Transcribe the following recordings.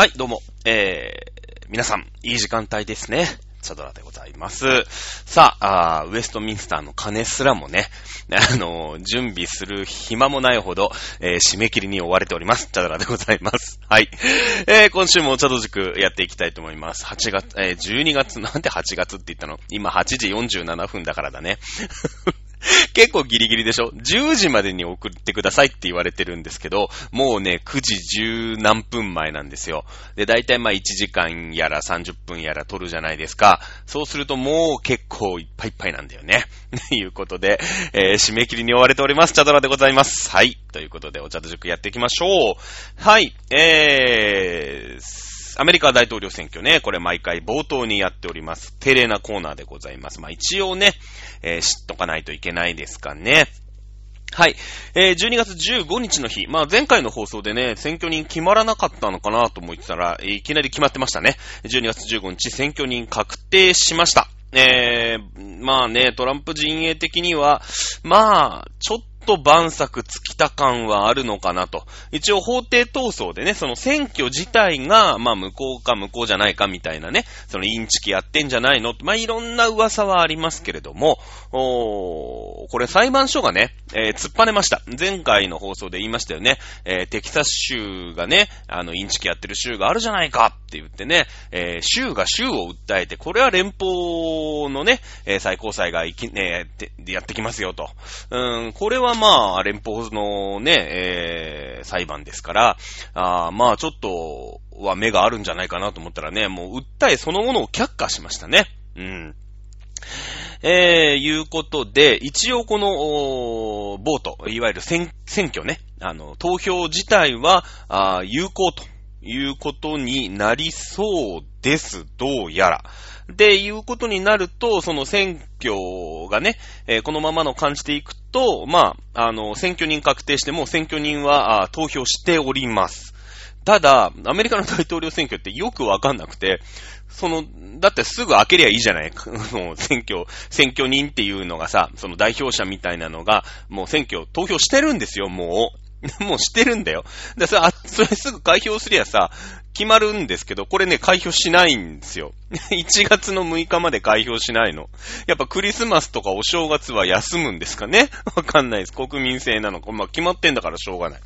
はい、どうも。えー、皆さん、いい時間帯ですね。チャドラでございます。さあ、あウエストミンスターの鐘すらもね、あのー準備する暇もないほど、えー締め切りに追われております。チャドラでございます。はい。えー今週もチャド塾やっていきたいと思います。8月、えー12月、なんで8月って言ったの？今8時47分だからだね。結構ギリギリでしょ ?10 時までに送ってくださいって言われてるんですけど、もうね、9時10何分前なんですよ。で、だいたいまあ1時間やら30分やら取るじゃないですか。そうするともう結構いっぱいいっぱいなんだよね。と いうことで、えー締め切りに追われております。チャドラでございます。はい。ということで、お茶と塾やっていきましょう。はい。えー、アメリカ大統領選挙ね、これ毎回冒頭にやっております。丁寧なコーナーでございます。まあ一応ね、えー知っとかないといけないですかね。はい。えー12月15日の日。まあ前回の放送でね、選挙人決まらなかったのかなと思ってたら、いきなり決まってましたね。12月15日選挙人確定しました。えー、まあね、トランプ陣営的には、まあ、ちょっとと晩作尽きた感はあるのかなと。一応法廷闘争でね、その選挙自体が、まあ無効か無効じゃないかみたいなね、そのインチキやってんじゃないのまあいろんな噂はありますけれども、おーこれ裁判所がね、えー突っぱねました。前回の放送で言いましたよね、えーテキサス州がね、あの、インチキやってる州があるじゃないかって言ってね、えー州が州を訴えて、これは連邦のね、最高裁がいき、ね、やってきますよと。うん、これはまあ、連邦のね、えー裁判ですから、あまあ、ちょっとは目があるんじゃないかなと思ったらね、もう訴えそのものを却下しましたね。うん。えー、いうことで、一応この、ーボート、いわゆる選選挙ね、あの、投票自体は、あ有効ということになりそうです、どうやら。で、いうことになると、その選挙がね、えーこのままの感じでいくと、まあ、あの、選挙人確定しても、選挙人は投票しております。ただ、アメリカの大統領選挙ってよくわかんなくて、その、だってすぐ開けりゃいいじゃない もう選挙、選挙人っていうのがさ、その代表者みたいなのが、もう選挙投票してるんですよ、もう。もうしてるんだよ。で、それ、あ、それすぐ開票すりゃさ、決まるんですけど、これね、開票しないんですよ。1月の6日まで開票しないの。やっぱクリスマスとかお正月は休むんですかね？わかんないです。国民性なのか。まあ、決まってんだからしょうがない。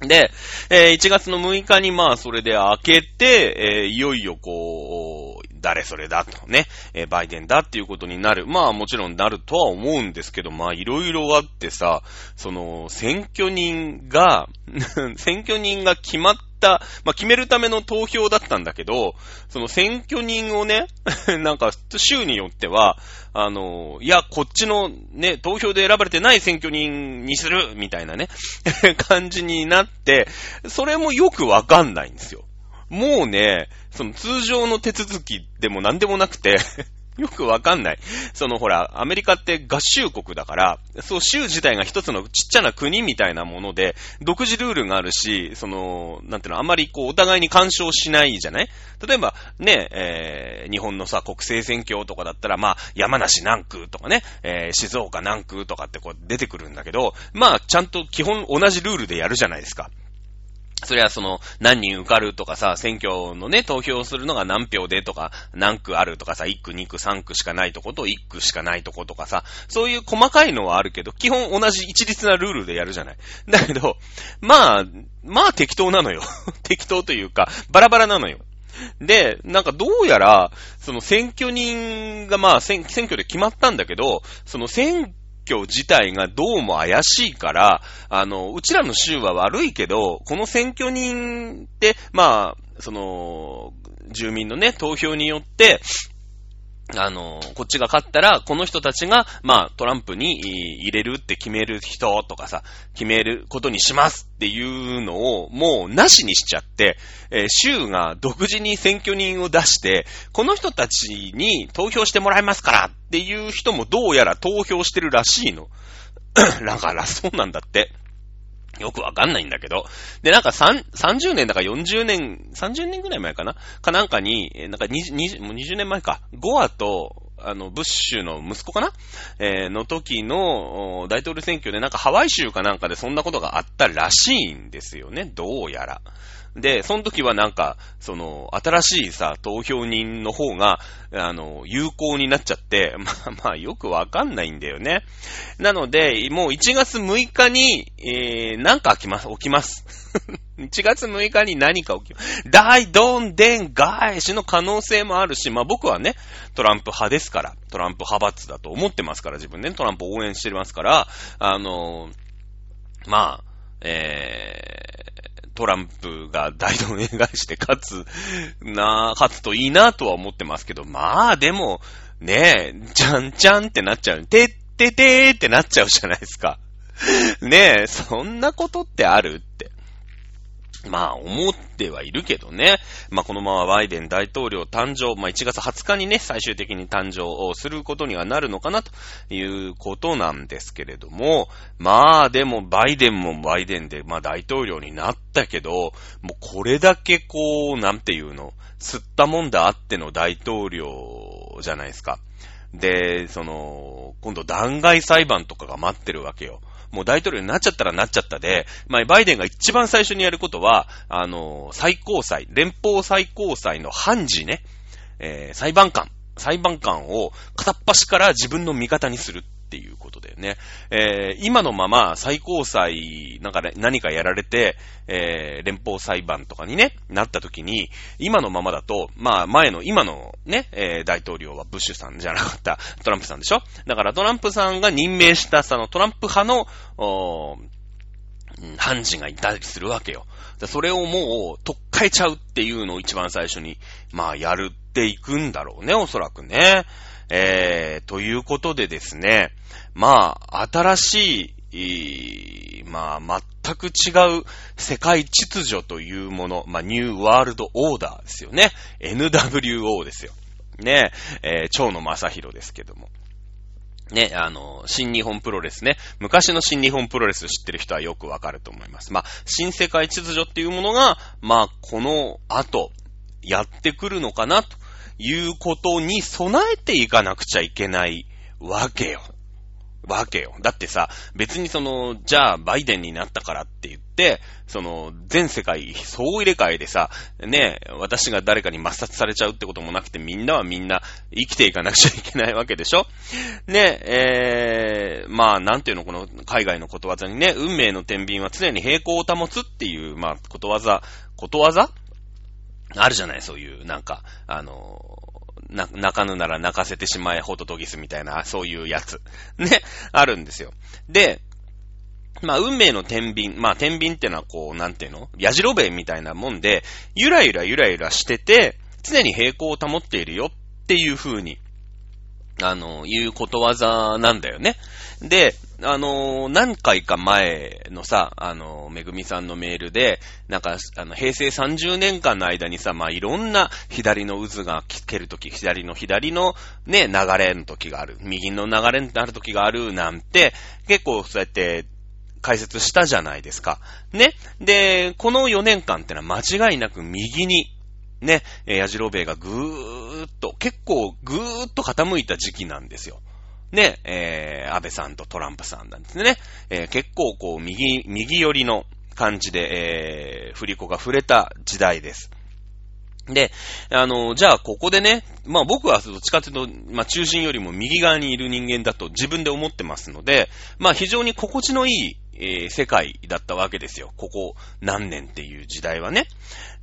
で、えー1月の6日にまあそれで開けて、えーいよいよこう、誰それだとね、えーバイデンだっていうことになる。まあもちろんなるとは思うんですけど、まあいろいろあってさ、その、選挙人が、選挙人が決まった、まあ決めるための投票だったんだけど、その選挙人をね、なんか州によっては、あの、いや、こっちのね、投票で選ばれてない選挙人にするみたいなね、感じになって、それもよくわかんないんですよ。もうね、その通常の手続きでも何でもなくて、よくわかんない。そのほら、アメリカって合衆国だから、そう、州自体が一つのちっちゃな国みたいなもので、独自ルールがあるし、その、なんていうの、あんまりこう、お互いに干渉しないじゃない？例えば、ね、えー、日本のさ、国政選挙とかだったら、まあ、山梨何区とかね、えー、静岡何区とかってこう出てくるんだけど、まあ、ちゃんと基本同じルールでやるじゃないですか。それはその、何人受かるとかさ、選挙のね、投票するのが何票でとか、何区あるとかさ、1区、2区、3区しかないとこと、1区しかないとことかさ、そういう細かいのはあるけど、基本同じ一律なルールでやるじゃない。だけど、まあ、まあ適当なのよ。適当というか、バラバラなのよ。で、なんかどうやら、その選挙人がまあ選選挙で決まったんだけど、その選挙自体がどうも怪しいから、あの、うちらの州は悪いけど、この選挙人って、まあ、その、住民のね、投票によって、あの、こっちが勝ったら、この人たちが、まあ、トランプに入れるって決める人とかさ、決めることにしますっていうのを、もうなしにしちゃって、えー州が独自に選挙人を出して、この人たちに投票してもらいますからっていう人もどうやら投票してるらしいの。だから、そうなんだって。よくわかんないんだけど。で、なんか3 30年だから40年、30年ぐらい前かな？かなんかに、なんか 20, 20, もう20年前か。ゴアと、あの、ブッシュの息子かな？えーの時の大統領選挙でなんかハワイ州かなんかでそんなことがあったらしいんですよね。どうやら。で、その時はなんか、その、新しいさ、投票人の方が、あの、有効になっちゃって、まあまあ、よくわかんないんだよね。なので、もう1月6日に、えー、なんか起きます、起きます。1月6日に何か起きます。大どんでん返しの可能性もあるし、まあ僕はね、トランプ派ですから、トランプ派閥だと思ってますから、自分ね、トランプ応援してますから、あの、まあ、えー、トランプが大動願いして勝つな、勝つといいなとは思ってますけど、まあでも、ねえ、じゃんじゃんってなっちゃう。てっててーってなっちゃうじゃないですか。ねえ、そんなことってあるって。まあ、思ってはいるけどね。まあ、このままバイデン大統領誕生、まあ、1月20日にね、最終的に誕生をすることにはなるのかなということなんですけれども、まあ、でも、バイデンもバイデンで、まあ、大統領になったけど、もうこれだけこう、なんていうの、吸ったもんだあっての大統領じゃないですか。で、その、今度弾劾裁判とかが待ってるわけよ。もう大統領になっちゃったらなっちゃったで、まあ、バイデンが一番最初にやることは、あの、最高裁、連邦最高裁の判事ね、えー、裁判官、裁判官を片っ端から自分の味方にする。っていうことだよね。えー、今のまま最高裁、なんかね、何かやられて、えー、連邦裁判とかにね、なった時に、今のままだと、まあ前の、今のね、えー、大統領はブッシュさんじゃなかった、トランプさんでしょ？だからトランプさんが任命したそのトランプ派の、お判事がいたりするわけよ。それをもう、とっかえちゃうっていうのを一番最初に、まあ、やるっていくんだろうね、おそらくね。えー、ということでですね、まあ、新しい、まあ、全く違う世界秩序というもの、まあ、ニューワールドオーダーですよね。NWO ですよ。ね、えー、蝶野正宏ですけども。ね、あの、新日本プロレスね。昔の新日本プロレス知ってる人はよくわかると思います。まあ、新世界秩序っていうものが、まあ、この後、やってくるのかな、ということに備えていかなくちゃいけないわけよ。わけよ。だってさ、別にその、じゃあ、バイデンになったからって言って、その、全世界総入れ替えでさ、ね、私が誰かに抹殺されちゃうってこともなくて、みんなはみんな生きていかなくちゃいけないわけでしょ？ね、えー、まあ、なんていうの、この海外のことわざにね、運命の天秤は常に平行を保つっていう、まあ、ことわざ、ことわざ？あるじゃない、そういう、なんか、あの、な、泣かぬなら泣かせてしまえ、ホトトギスみたいな、そういうやつ。ね、あるんですよ。で、まあ、運命の天秤。まあ、天秤ってのはこう、なんていうの？矢印弁みたいなもんで、ゆらゆらゆらゆらしてて、常に平行を保っているよっていう風に、あの、いうことわざなんだよね。で、あのー、何回か前のさ、あのー、めぐみさんのメールで、なんか、あの、平成30年間の間にさ、まあ、いろんな左の渦が聞けるとき、左の左のね、流れの時がある、右の流れになる時がある、なんて、結構そうやって解説したじゃないですか。ね。で、この4年間ってのは間違いなく右に、ね、矢印米がぐーっと、結構ぐーっと傾いた時期なんですよ。ね、えー、安倍さんとトランプさんなんですね。えー、結構こう、右、右寄りの感じで、えー、振り子が触れた時代です。で、あの、じゃあここでね、まあ僕はどっちかというと、まあ中心よりも右側にいる人間だと自分で思ってますので、まあ非常に心地のいい、えー、世界だったわけですよ。ここ何年っていう時代はね。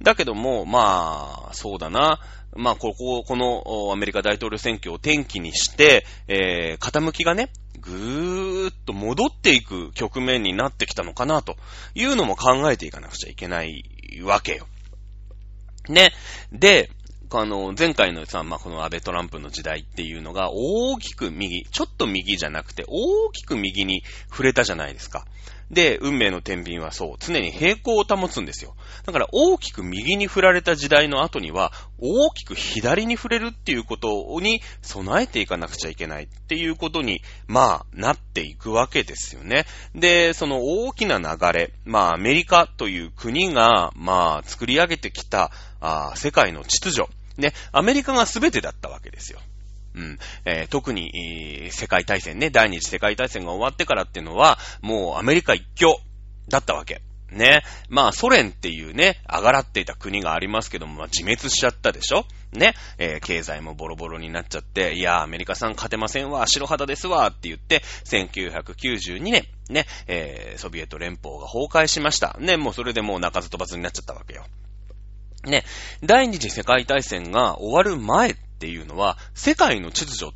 だけども、まあ、そうだな。まあ、ここ、このアメリカ大統領選挙を転機にして、えー、傾きがね、ぐーっと戻っていく局面になってきたのかな、というのも考えていかなくちゃいけないわけよ。ね。で、あの、前回のさ、まあ、この安倍トランプの時代っていうのが大きく右、ちょっと右じゃなくて大きく右に触れたじゃないですか。で、運命の天秤はそう、常に平行を保つんですよ。だから大きく右に振られた時代の後には、大きく左に触れるっていうことに備えていかなくちゃいけないっていうことに、まあ、なっていくわけですよね。で、その大きな流れ、まあ、アメリカという国が、まあ、作り上げてきた、あ世界の秩序。ね、アメリカが全てだったわけですよ。うん。えー、特に、世界大戦ね、第二次世界大戦が終わってからっていうのは、もうアメリカ一強だったわけ。ね。まあ、ソ連っていうね、上がらっていた国がありますけども、まあ、自滅しちゃったでしょね。えー、経済もボロボロになっちゃって、いや、アメリカさん勝てませんわ、白肌ですわ、って言って、1992年、ね、えー、ソビエト連邦が崩壊しました。ね、もうそれでもう鳴かず飛ばずになっちゃったわけよ。ね、第二次世界大戦が終わる前っていうのは、世界の秩序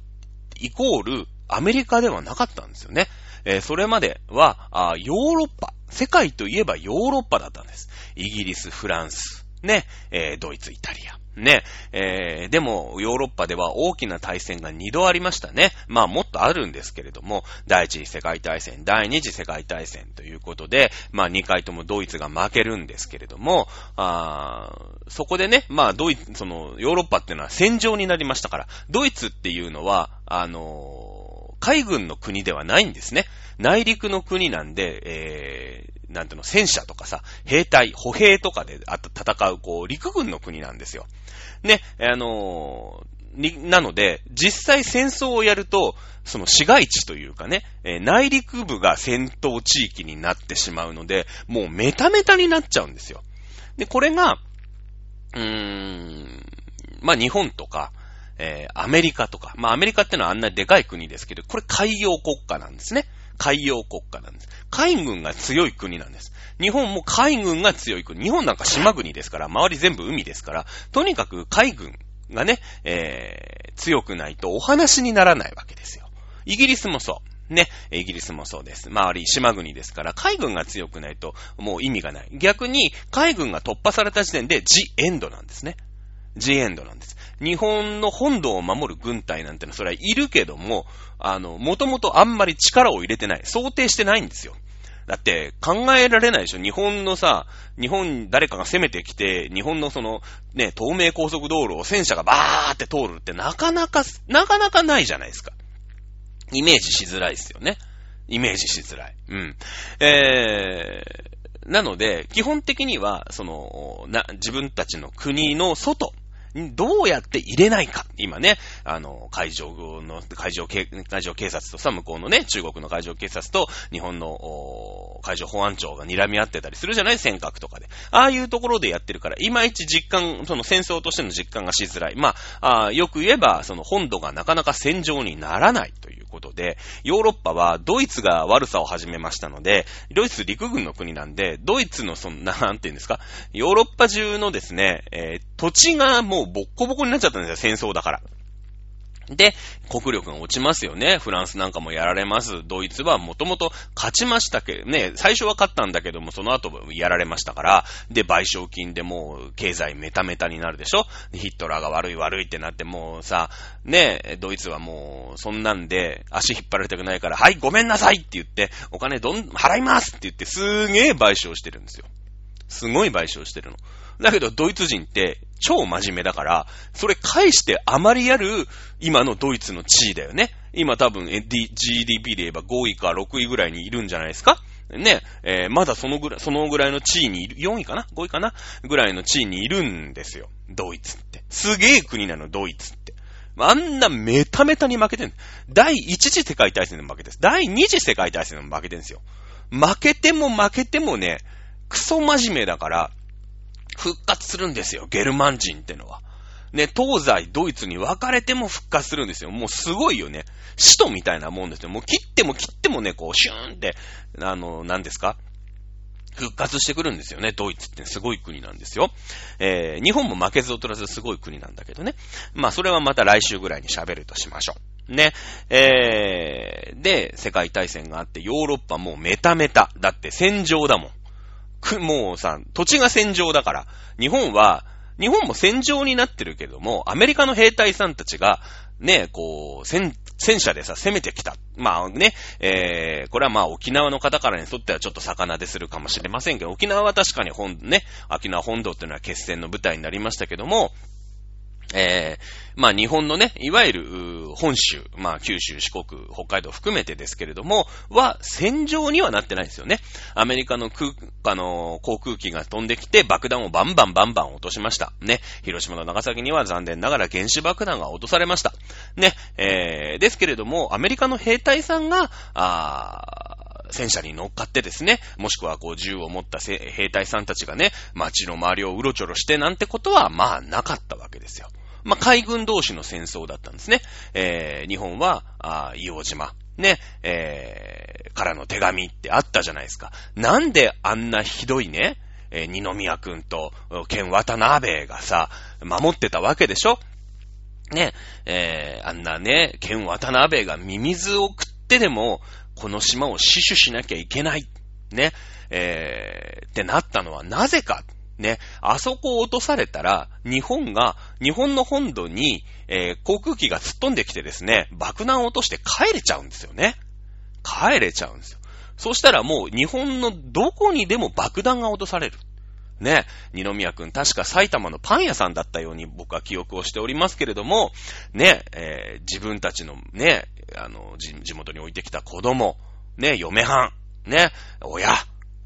イコールアメリカではなかったんですよね。えー、それまではあ、ヨーロッパ、世界といえばヨーロッパだったんです。イギリス、フランス、ね、えー、ドイツ、イタリア。ね、えー、でも、ヨーロッパでは大きな大戦が二度ありましたね。まあ、もっとあるんですけれども、第一次世界大戦、第二次世界大戦ということで、まあ、二回ともドイツが負けるんですけれども、あそこでね、まあ、ドイツ、その、ヨーロッパっていうのは戦場になりましたから、ドイツっていうのは、あのー、海軍の国ではないんですね。内陸の国なんで、えー、なんていうの、戦車とかさ、兵隊、歩兵とかで戦う、こう、陸軍の国なんですよ。ね、あのー、なので、実際戦争をやると、その市街地というかね、えー、内陸部が戦闘地域になってしまうので、もうメタメタになっちゃうんですよ。で、これが、うーん、まあ、日本とか、えー、アメリカとか、まあ、アメリカってのはあんなでかい国ですけど、これ海洋国家なんですね。海洋国家なんです。海軍が強い国なんです。日本も海軍が強い国。日本なんか島国ですから、周り全部海ですから、とにかく海軍がね、えー、強くないとお話にならないわけですよ。イギリスもそう。ね、イギリスもそうです。周り島国ですから、海軍が強くないともう意味がない。逆に、海軍が突破された時点で、ジ・エンドなんですね。ジ・エンドなんです。日本の本土を守る軍隊なんてのは、それはいるけども、あの、もともとあんまり力を入れてない。想定してないんですよ。だって考えられないでしょ日本のさ、日本誰かが攻めてきて、日本のその、ね、東名高速道路を戦車がバーって通るってなかなか、なかなかないじゃないですか。イメージしづらいですよね。イメージしづらい。うん。えー、なので、基本的には、その、な、自分たちの国の外、どうやって入れないか。今ね、あの、海上の、海上警、海上警察とさ、向こうのね、中国の海上警察と日本の海上保安庁が睨み合ってたりするじゃない？尖閣とかで。ああいうところでやってるから、いまいち実感、その戦争としての実感がしづらい。まあ、あよく言えば、その本土がなかなか戦場にならないということで、ヨーロッパはドイツが悪さを始めましたので、ドイツ陸軍の国なんで、ドイツのそんな、なんていうんですか、ヨーロッパ中のですね、えー、土地がもうボッコボコになっちゃったんですよ、戦争だから。で、国力が落ちますよね。フランスなんかもやられます。ドイツはもともと勝ちましたけどね、最初は勝ったんだけども、その後やられましたから、で、賠償金でもう経済メタメタになるでしょヒットラーが悪い悪いってなってもうさ、ね、ドイツはもうそんなんで足引っ張られたくないから、はい、ごめんなさいって言って、お金どん、払いますって言って、すーげえ賠償してるんですよ。すごい賠償してるの。だけど、ドイツ人って超真面目だから、それ返してあまりやる今のドイツの地位だよね。今多分 GDP で言えば5位か6位ぐらいにいるんじゃないですかね、えー、まだそのぐらい、そのぐらいの地位にいる、4位かな ?5 位かな？ぐらいの地位にいるんですよ。ドイツって。すげえ国なの、ドイツって。あんなメタメタに負けてる。第一次世界大戦でも負けてる。第二次世界大戦でも負けてるんですよ。負けても負けてもね、クソ真面目だから、復活するんですよ、ゲルマン人ってのは。ね、東西、ドイツに分かれても復活するんですよ。もうすごいよね。使徒みたいなもんですよ。もう切っても切ってもね、こう、シューンって、あの、何ですか？復活してくるんですよね。ドイツってすごい国なんですよ。えー、日本も負けず劣らずすごい国なんだけどね。まあ、それはまた来週ぐらいに喋るとしましょう。ね。えー、で、世界大戦があって、ヨーロッパもうメタメタ。だって戦場だもん。もうさ、土地が戦場だから、日本は、日本も戦場になってるけども、アメリカの兵隊さんたちが、ね、こう、戦、戦車でさ、攻めてきた。まあね、えー、これはまあ沖縄の方からにとってはちょっと魚でするかもしれませんけど、沖縄は確かに本、ね、沖縄本土っていうのは決戦の舞台になりましたけども、えー、まあ日本のね、いわゆる本州、まあ九州、四国、北海道含めてですけれども、は戦場にはなってないんですよね。アメリカの空、あの、航空機が飛んできて爆弾をバンバンバンバン落としました。ね。広島の長崎には残念ながら原子爆弾が落とされました。ね。えー、ですけれども、アメリカの兵隊さんが、あー戦車に乗っかってですね、もしくはこう銃を持った兵隊さんたちがね、街の周りをうろちょろしてなんてことはまあなかったわけですよ。まあ海軍同士の戦争だったんですね。えー、日本は、あ硫黄島、ね、えー、からの手紙ってあったじゃないですか。なんであんなひどいね、えー、二宮くんと、剣渡辺がさ、守ってたわけでしょね、えー、あんなね、剣渡辺がミミズを食ってでも、この島を死守しなきゃいけない。ね、えー、ってなったのはなぜか。ね、あそこを落とされたら、日本が、日本の本土に、えー、航空機が突っ飛んできてですね、爆弾を落として帰れちゃうんですよね。帰れちゃうんですよ。そしたらもう日本のどこにでも爆弾が落とされる。ね、二宮くん、確か埼玉のパン屋さんだったように僕は記憶をしておりますけれども、ね、えー、自分たちのね、あの、地元に置いてきた子供、ね、嫁はん、ね、親、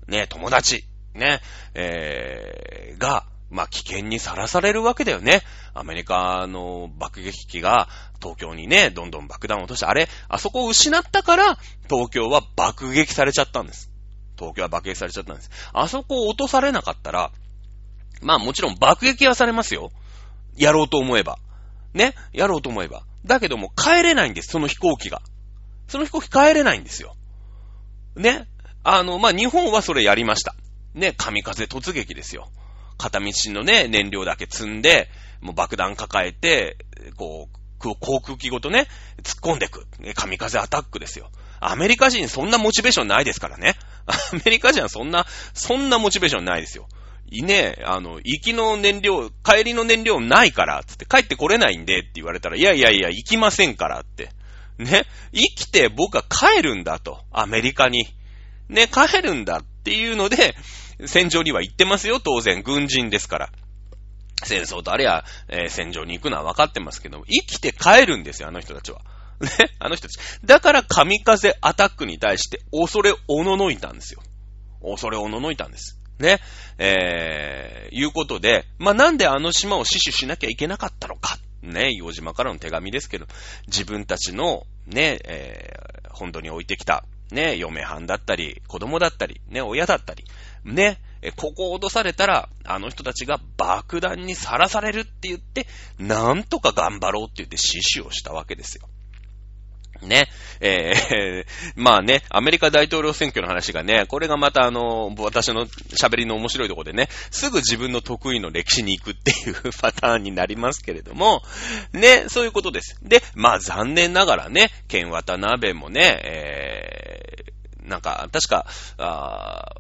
ね、友達、ね、えー、が、まあ、危険にさらされるわけだよね。アメリカの爆撃機が東京にね、どんどん爆弾を落として、あれ、あそこを失ったから、東京は爆撃されちゃったんです。東京は爆撃されちゃったんです。あそこを落とされなかったら、まあもちろん爆撃はされますよ。やろうと思えば。ねやろうと思えば。だけども帰れないんです、その飛行機が。その飛行機帰れないんですよ。ねあの、まあ、日本はそれやりました。ね、神風突撃ですよ。片道のね、燃料だけ積んで、もう爆弾抱えて、こう、航空機ごとね、突っ込んでいく。神風アタックですよ。アメリカ人そんなモチベーションないですからね。アメリカ人はそんな、そんなモチベーションないですよ。いねあの、行きの燃料、帰りの燃料ないから、つって帰ってこれないんでって言われたら、いやいやいや、行きませんからって。ね。生きて僕は帰るんだと。アメリカに。ね、帰るんだっていうので、戦場には行ってますよ、当然。軍人ですから。戦争とあれや、えー、戦場に行くのは分かってますけども、生きて帰るんですよ、あの人たちは。ね、あの人たち。だから神風アタックに対して恐れおののいたんですよ。恐れおののいたんです。ね。えー、いうことで、まあ、なんであの島を死守しなきゃいけなかったのか。ね、硫黄島からの手紙ですけど、自分たちの、ね、えー、本土に置いてきた、ね、嫁はんだったり、子供だったり、ね、親だったり、ね、ここを落とされたら、あの人たちが爆弾にさらされるって言って、なんとか頑張ろうって言って死守をしたわけですよ。ね。えー、まあね、アメリカ大統領選挙の話がね、これがまたあの、私の喋りの面白いとこでね、すぐ自分の得意の歴史に行くっていうパターンになりますけれども、ね、そういうことです。で、まあ残念ながらね、ケン・ワタナベもね、えー、なんか、確か、あ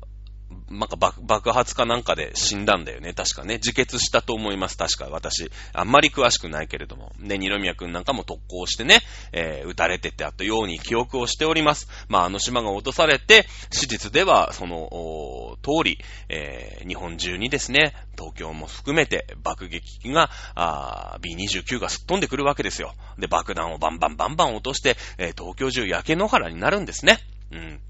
なんか爆発かなんかで死んだんだよね。確かね。自決したと思います。確か私。あんまり詳しくないけれども。ね、二宮くんなんかも特攻してね、えー、撃たれてってあったように記憶をしております。まあ、あの島が落とされて、史実では、その、通り、えー、日本中にですね、東京も含めて爆撃機が、B29 がすっ飛んでくるわけですよ。で、爆弾をバンバンバンバン落として、えー、東京中焼け野原になるんですね。うん。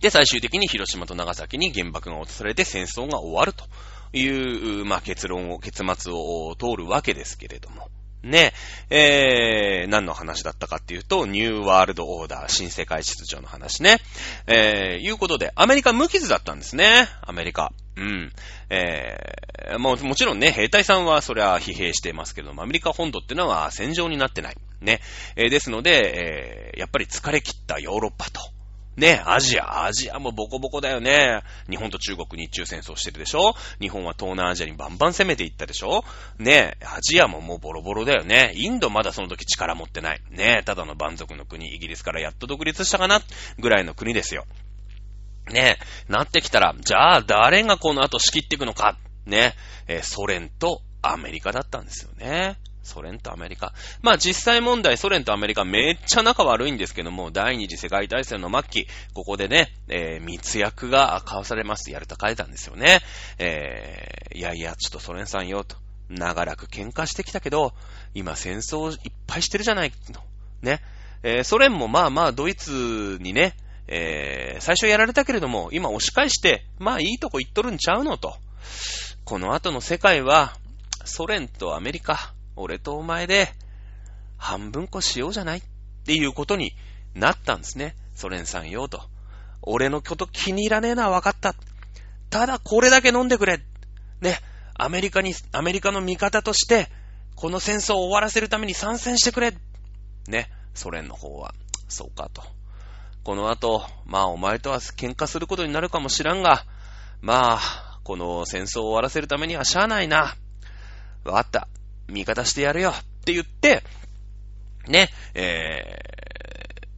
で、最終的に広島と長崎に原爆が落とされて戦争が終わるという、まあ、結論を、結末を通るわけですけれども。ね、えー、何の話だったかっていうと、ニューワールドオーダー、新世界秩序の話ね。えー、いうことで、アメリカ無傷だったんですね。アメリカ。うん。えー、ももちろんね、兵隊さんはそりゃ疲弊していますけども、アメリカ本土ってのは戦場になってない。ね。えー、ですので、えー、やっぱり疲れ切ったヨーロッパと、ね、アジア、アジアもボコボコだよね。日本と中国日中戦争してるでしょ？日本は東南アジアにバンバン攻めていったでしょ？ね、アジアももうボロボロだよね。インドまだその時力持ってない。ね、ただの蛮族の国、イギリスからやっと独立したかな？ぐらいの国ですよ。ね、なってきたら、じゃあ誰がこの後仕切っていくのか？ね、え、ソ連とアメリカだったんですよね。ソ連とアメリカ。まあ実際問題、ソ連とアメリカめっちゃ仲悪いんですけども、第二次世界大戦の末期、ここでね、えー、密約が交わされます。やると書いたんですよね。えー、いやいや、ちょっとソ連さんよ、と。長らく喧嘩してきたけど、今戦争いっぱいしてるじゃないの。ね。えー、ソ連もまあまあドイツにね、えー、最初やられたけれども、今押し返して、まあいいとこ行っとるんちゃうのと。この後の世界は、ソ連とアメリカ、俺とお前で半分こしようじゃないっていうことになったんですね。ソ連さんよと。俺のこと気に入らねえのは分かった。ただこれだけ飲んでくれ。ね、アメリカに、アメリカの味方として、この戦争を終わらせるために参戦してくれ。ね、ソ連の方は、そうかと。この後、まあお前とは喧嘩することになるかもしらんが、まあ、この戦争を終わらせるためにはしゃあないな。わかった。味方してやるよ。って言って、ね、え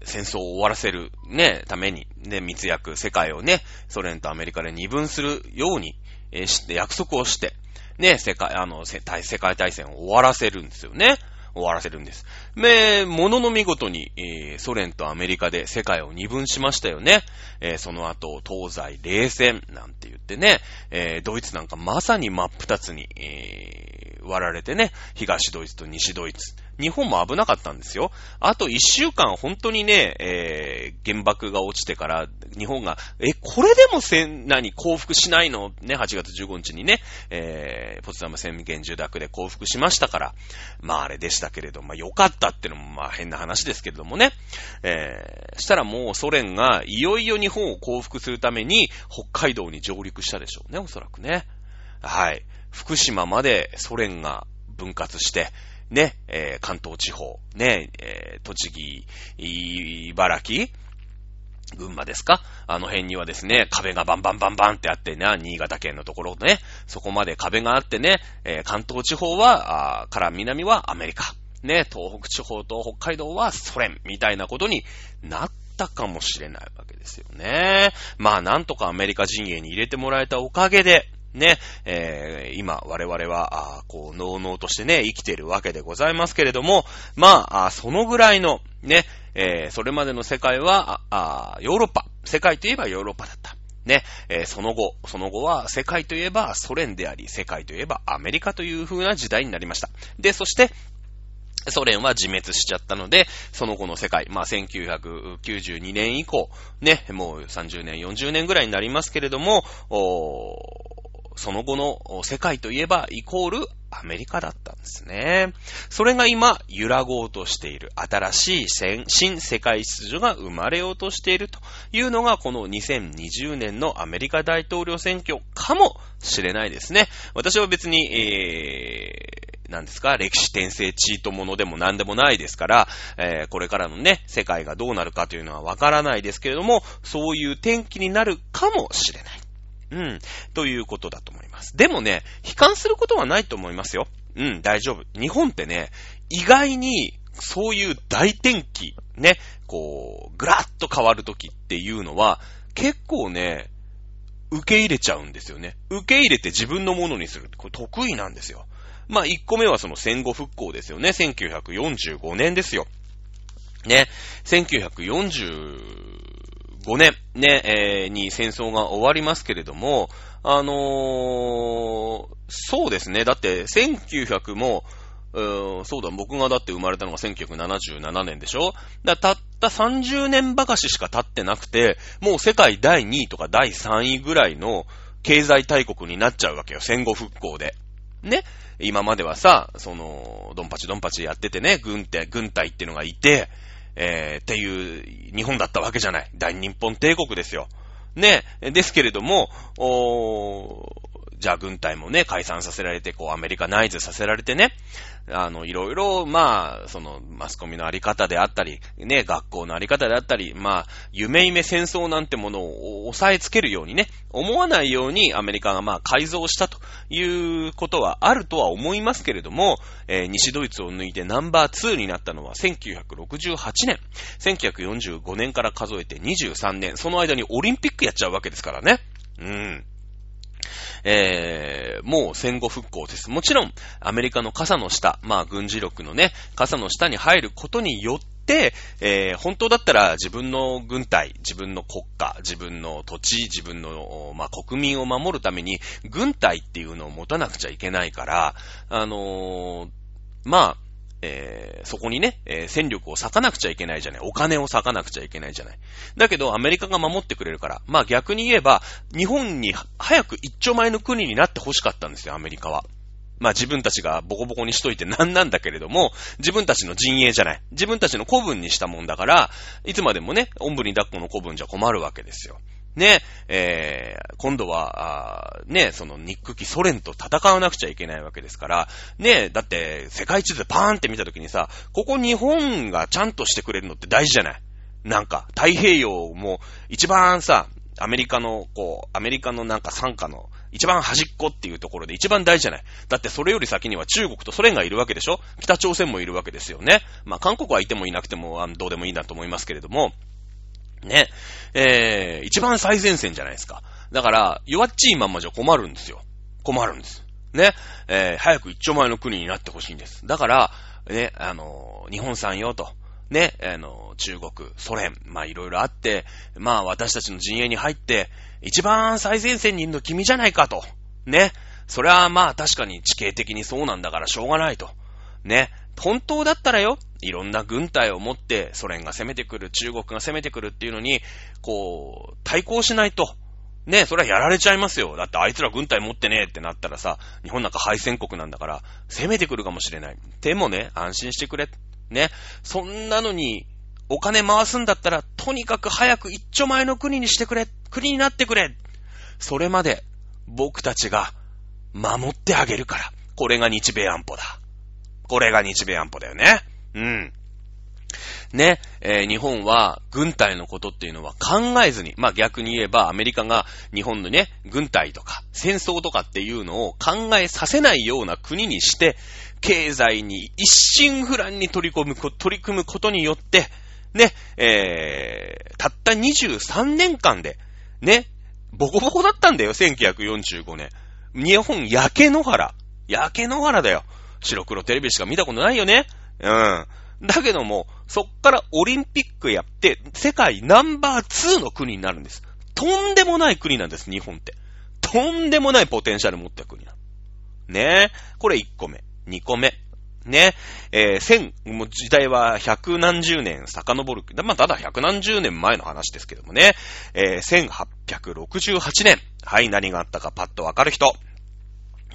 ー、戦争を終わらせる、ね、ために、ね、密約、世界をね、ソ連とアメリカで二分するように、えー、して、約束をして、ね、世界、あの、世界大戦を終わらせるんですよね。終わらせるんです。め、ものの見事に、えー、ソ連とアメリカで世界を二分しましたよね。えー、その後、東西冷戦なんて言ってね、えー、ドイツなんかまさに真っ二つに、え割られてね、東ドイツと西ドイツ。日本も危なかったんですよ。あと一週間本当にね、えー、原爆が落ちてから、日本が、え、これでもせん、何、降伏しないの？ね、8月15日にね、えー、ポツダム宣言受諾で降伏しましたから、まああれでしたけれど、まあ良かったってのもまあ変な話ですけれどもね、えー、したらもうソ連がいよいよ日本を降伏するために北海道に上陸したでしょうね、おそらくね。はい。福島までソ連が分割して、ね、えー、関東地方、ね、えー、栃木、茨城、群馬ですか？あの辺にはですね、壁がバンバンバンバンってあってね、新潟県のところね、そこまで壁があってね、えー、関東地方は、から南はアメリカ、ね、東北地方と北海道はソ連、みたいなことになったかもしれないわけですよね。まあ、なんとかアメリカ陣営に入れてもらえたおかげで、ね、えー、今、我々は、あこう、のうのうとしてね、生きているわけでございますけれども、まあ、あそのぐらいの、ね、えー、それまでの世界は、あヨーロッパ。世界といえばヨーロッパだった。ね、えー、その後、その後は世界といえばソ連であり、世界といえばアメリカという風な時代になりました。で、そして、ソ連は自滅しちゃったので、その後の世界、まあ、1992年以降、ね、もう30年、40年ぐらいになりますけれども、その後の世界といえばイコールアメリカだったんですね。それが今、揺らごうとしている新しい新世界秩序が生まれようとしているというのがこの2020年のアメリカ大統領選挙かもしれないですね。私は別に、えー、なんですか、歴史転生チートものでも何でもないですから、えー、これからのね、世界がどうなるかというのはわからないですけれども、そういう天気になるかもしれない。うん。ということだと思います。でもね、悲観することはないと思いますよ。うん、大丈夫。日本ってね、意外に、そういう大転機、ね、こう、ぐらっと変わるときっていうのは、結構ね、受け入れちゃうんですよね。受け入れて自分のものにする。これ得意なんですよ。まあ、1個目はその戦後復興ですよね。1945年ですよ。ね。1940 5年、ね、えー、に戦争が終わりますけれども、あのー、そうですね。だって、1900も、うんそうだ、僕がだって生まれたのが1977年でしょ？だたった30年ばかししか経ってなくて、もう世界第2位とか第3位ぐらいの経済大国になっちゃうわけよ。戦後復興で。ね？今まではさ、その、ドンパチドンパチやっててね、軍隊、軍隊ってのがいて、えー、っていう日本だったわけじゃない。大日本帝国ですよ。ね。ですけれども、おじゃあ軍隊もね、解散させられて、こうアメリカナイズさせられてね、あの、いろいろ、まあ、その、マスコミのあり方であったり、ね、学校のあり方であったり、まあ、夢夢戦争なんてものを抑えつけるようにね、思わないようにアメリカがまあ改造したということはあるとは思いますけれども、えー、西ドイツを抜いてナンバー2になったのは1968年。1945年から数えて23年。その間にオリンピックやっちゃうわけですからね。うん。えー、もう戦後復興です。もちろん、アメリカの傘の下、まあ軍事力のね、傘の下に入ることによって、えー、本当だったら自分の軍隊、自分の国家、自分の土地、自分の、まあ、国民を守るために、軍隊っていうのを持たなくちゃいけないから、あのー、まあ、えー、そこにね、えー、戦力を割かなくちゃいけないじゃない。お金を割かなくちゃいけないじゃない。だけど、アメリカが守ってくれるから。まあ逆に言えば、日本に早く一丁前の国になって欲しかったんですよ、アメリカは。まあ自分たちがボコボコにしといてなんなんだけれども、自分たちの陣営じゃない。自分たちの古文にしたもんだから、いつまでもね、おんぶに抱っこの古文じゃ困るわけですよ。ね、えー、今度は、あね、その憎きソ連と戦わなくちゃいけないわけですから、ね、だって世界地図パーンって見たときにさ、ここ日本がちゃんとしてくれるのって大事じゃない？なんか、太平洋も一番さ、アメリカの、こう、アメリカのなんか参加の一番端っこっていうところで一番大事じゃない？だってそれより先には中国とソ連がいるわけでしょ？北朝鮮もいるわけですよね？まあ韓国はいてもいなくても、あどうでもいいなと思いますけれども、ね。えー、一番最前線じゃないですか。だから、弱っちいまんまじゃ困るんですよ。困るんです。ね。えー、早く一丁前の国になってほしいんです。だから、ね、あの日本産よと。ね、あの中国、ソ連、まいろいろあって、まあ私たちの陣営に入って、一番最前線にいるの君じゃないかと。ね。それはまあ確かに地形的にそうなんだからしょうがないと。ね。本当だったらよ、いろんな軍隊を持ってソ連が攻めてくる、中国が攻めてくるっていうのに、こう、対抗しないと。ね、それはやられちゃいますよ。だってあいつら軍隊持ってねえってなったらさ、日本なんか敗戦国なんだから、攻めてくるかもしれない。でもね、安心してくれ。ね、そんなのに、お金回すんだったら、とにかく早く一丁前の国にしてくれ。国になってくれ。それまで、僕たちが、守ってあげるから。これが日米安保だ。これが日米安保だよね。うん。ね、えー、日本は軍隊のことっていうのは考えずに、まあ逆に言えばアメリカが日本のね、軍隊とか戦争とかっていうのを考えさせないような国にして、経済に一心不乱に取り込む、取り組むことによって、ね、えー、たった23年間で、ね、ボコボコだったんだよ、1945年。日本焼け野原。焼け野原だよ。白黒テレビしか見たことないよね。うん。だけども、そっからオリンピックやって、世界ナンバー2の国になるんです。とんでもない国なんです、日本って。とんでもないポテンシャル持った国なの。ねえ。これ1個目。2個目。ね、えー、千、もう時代は百何十年遡る。まあ、ただ百何十年前の話ですけどもね、えー、1868年。はい、何があったかパッとわかる人。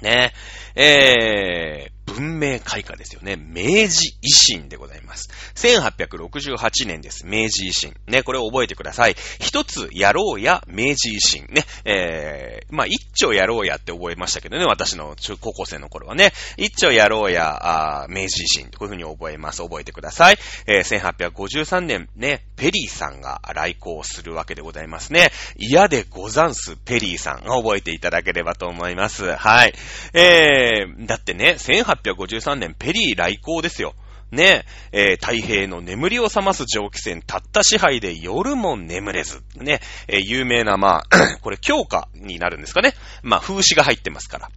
ね、えー、文明開化ですよね。明治維新でございます。1868年です。明治維新。ね、これを覚えてください。一つやろうや明治維新。ね、えー、まあ、一丁やろうやって覚えましたけどね、私の中高校生の頃はね。一丁やろうや、あ明治維新。こういうふうに覚えます。覚えてください。えー、1853年、ね、ペリーさんが来航するわけでございますね。嫌でござんす、ペリーさん。覚えていただければと思います。はい。えー、だってね、1853年ペリー来航ですよ。ね、えー、太平の眠りを覚ます蒸気船、たった支配で夜も眠れず。ね、えー、有名な、まあ、これ強化になるんですかね。まあ、風刺が入ってますから。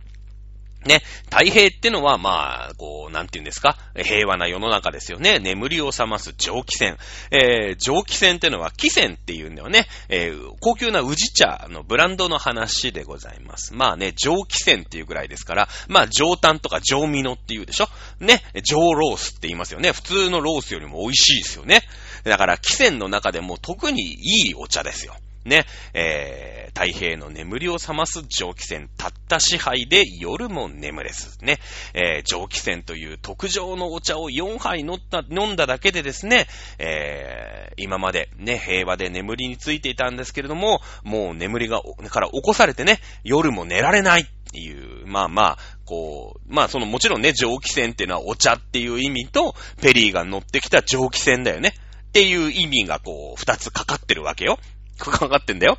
ね、太平ってのは、まあ、こう、なんて言うんですか、平和な世の中ですよね。眠りを覚ます蒸気船。えー、蒸気船ってのは、汽船っていうんだよね。えー、高級な宇治茶のブランドの話でございます。まあね、蒸気船っていうぐらいですから、まあ、上炭とか上ミノっていうでしょ？ね、上ロースって言いますよね。普通のロースよりも美味しいですよね。だから、汽船の中でも特にいいお茶ですよ。ね、えー、太平の眠りを覚ます蒸気船、たった支配で夜も眠れず、ね、えー、蒸気船という特上のお茶を4杯飲った、飲んだだけでですね、えー、今までね、平和で眠りについていたんですけれども、もう眠りが、から起こされてね、夜も寝られないっていう、まあまあ、こう、まあそのもちろんね、蒸気船っていうのはお茶っていう意味と、ペリーが乗ってきた蒸気船だよね。っていう意味がこう、二つかかってるわけよ。かかってんだよ。